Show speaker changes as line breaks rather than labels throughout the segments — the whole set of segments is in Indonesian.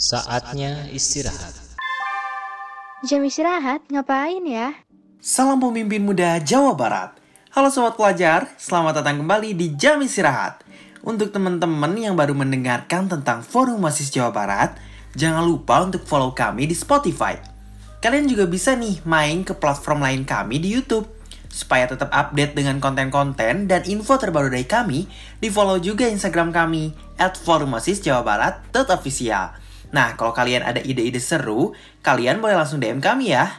Saatnya istirahat.
Jam istirahat ngapain ya?
Salam pemimpin muda Jawa Barat. Halo sobat pelajar, selamat datang kembali di Jam Istirahat. Untuk teman-teman yang baru mendengarkan tentang Forum Mahasiswa Jawa Barat, jangan lupa untuk follow kami di Spotify. Kalian juga bisa nih main ke platform lain kami di YouTube. Supaya tetap update dengan konten-konten dan info terbaru dari kami, di follow juga Instagram kami at forumasisjawabarat.official. Nah, kalau kalian ada ide-ide seru, kalian boleh langsung DM kami ya.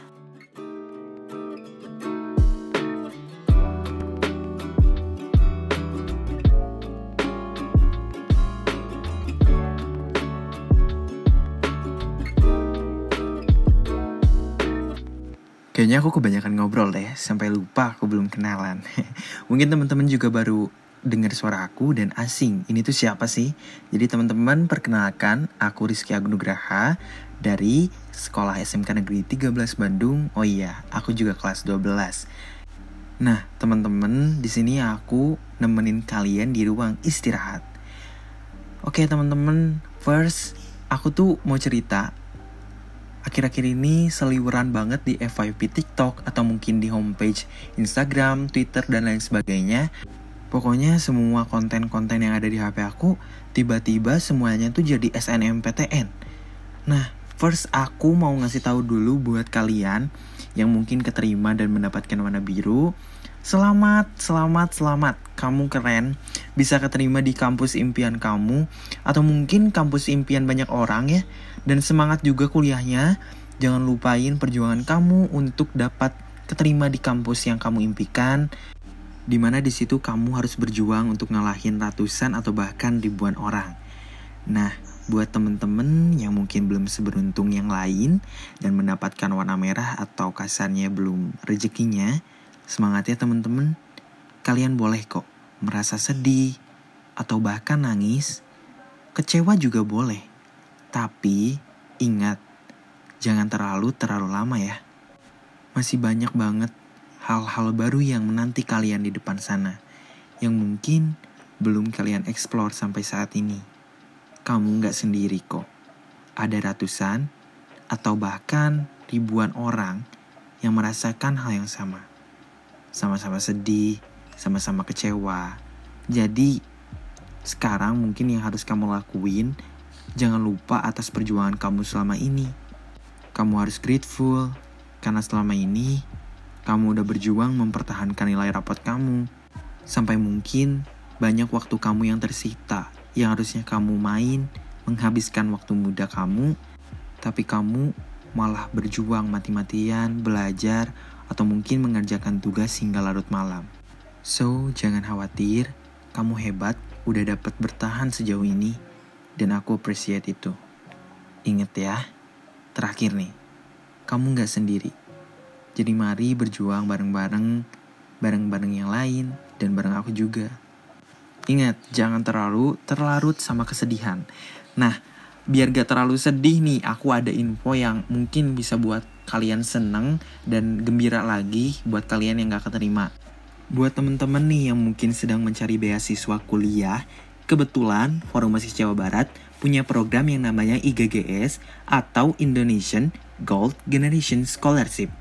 Kayaknya aku kebanyakan ngobrol deh, sampai lupa aku belum kenalan. Mungkin teman-teman juga baru dengar suara aku dan asing. Ini tuh siapa sih? Jadi teman-teman perkenalkan, aku Rizky Agunugraha dari Sekolah SMK Negeri 13 Bandung. Oh iya, aku juga kelas 12. Nah, teman-teman, di sini aku nemenin kalian di ruang istirahat. Oke, teman-teman, first aku tuh mau cerita akhir-akhir ini seliweran banget di FYP TikTok atau mungkin di homepage Instagram, Twitter, dan lain sebagainya. Pokoknya semua konten-konten yang ada di HP aku tiba-tiba semuanya tuh jadi SNMPTN. Nah, first aku mau ngasih tahu dulu buat kalian yang mungkin keterima dan mendapatkan warna biru. Selamat, selamat, selamat. Kamu keren. Bisa keterima di kampus impian kamu atau mungkin kampus impian banyak orang ya dan semangat juga kuliahnya. Jangan lupain perjuangan kamu untuk dapat keterima di kampus yang kamu impikan. Di mana di situ kamu harus berjuang untuk ngalahin ratusan atau bahkan ribuan orang. Nah, buat temen-temen yang mungkin belum seberuntung yang lain dan mendapatkan warna merah atau kasarnya belum rezekinya, semangat ya temen-temen. Kalian boleh kok merasa sedih atau bahkan nangis. Kecewa juga boleh. Tapi ingat, jangan terlalu terlalu lama ya. Masih banyak banget hal-hal baru yang menanti kalian di depan sana, yang mungkin belum kalian explore sampai saat ini. Kamu nggak sendiri kok. Ada ratusan atau bahkan ribuan orang yang merasakan hal yang sama. Sama-sama sedih, sama-sama kecewa. Jadi, sekarang mungkin yang harus kamu lakuin Jangan lupa atas perjuangan kamu selama ini. Kamu harus grateful karena selama ini kamu udah berjuang mempertahankan nilai rapot kamu. Sampai mungkin banyak waktu kamu yang tersita yang harusnya kamu main, menghabiskan waktu muda kamu, tapi kamu malah berjuang mati-matian, belajar, atau mungkin mengerjakan tugas hingga larut malam. So, jangan khawatir, kamu hebat, udah dapat bertahan sejauh ini dan aku appreciate itu. Ingat ya, terakhir nih, kamu gak sendiri. Jadi mari berjuang bareng-bareng, bareng-bareng yang lain, dan bareng aku juga. Ingat, jangan terlalu terlarut sama kesedihan. Nah, biar gak terlalu sedih nih, aku ada info yang mungkin bisa buat kalian seneng dan gembira lagi buat kalian yang gak keterima. Buat temen-temen nih yang mungkin sedang mencari beasiswa kuliah Kebetulan Forum Mahasiswa Jawa Barat punya program yang namanya IGGS atau Indonesian Gold Generation Scholarship.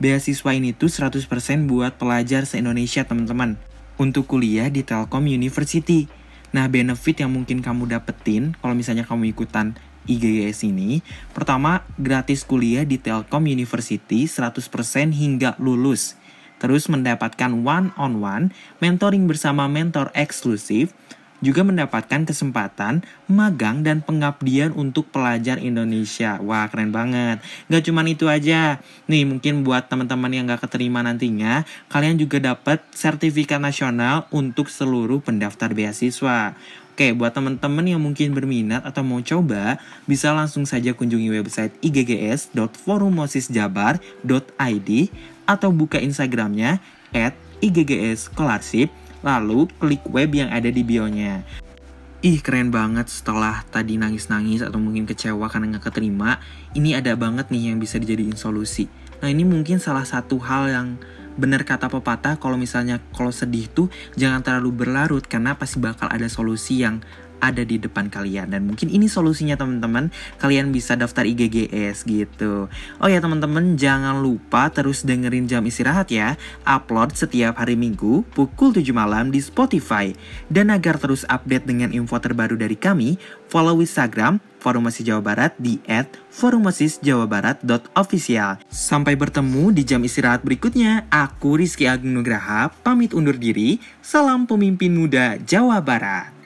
Beasiswa ini tuh 100% buat pelajar se-Indonesia teman-teman untuk kuliah di Telkom University. Nah, benefit yang mungkin kamu dapetin kalau misalnya kamu ikutan IGGS ini, pertama gratis kuliah di Telkom University 100% hingga lulus. Terus mendapatkan one-on-one -on -one, mentoring bersama mentor eksklusif, juga mendapatkan kesempatan magang dan pengabdian untuk pelajar Indonesia. Wah, keren banget. Gak cuman itu aja. Nih, mungkin buat teman-teman yang gak keterima nantinya, kalian juga dapat sertifikat nasional untuk seluruh pendaftar beasiswa. Oke, buat teman-teman yang mungkin berminat atau mau coba, bisa langsung saja kunjungi website iggs.forumosisjabar.id atau buka Instagramnya at lalu klik web yang ada di bionya. Ih keren banget setelah tadi nangis-nangis atau mungkin kecewa karena nggak keterima, ini ada banget nih yang bisa dijadiin solusi. Nah ini mungkin salah satu hal yang benar kata pepatah kalau misalnya kalau sedih tuh jangan terlalu berlarut karena pasti bakal ada solusi yang ada di depan kalian dan mungkin ini solusinya teman-teman kalian bisa daftar IGGS gitu oh ya teman-teman jangan lupa terus dengerin jam istirahat ya upload setiap hari minggu pukul 7 malam di Spotify dan agar terus update dengan info terbaru dari kami follow Instagram Forum Masih Jawa Barat di @forummasisjawabarat.official. Sampai bertemu di jam istirahat berikutnya. Aku Rizky Agung Nugraha pamit undur diri. Salam pemimpin muda Jawa Barat.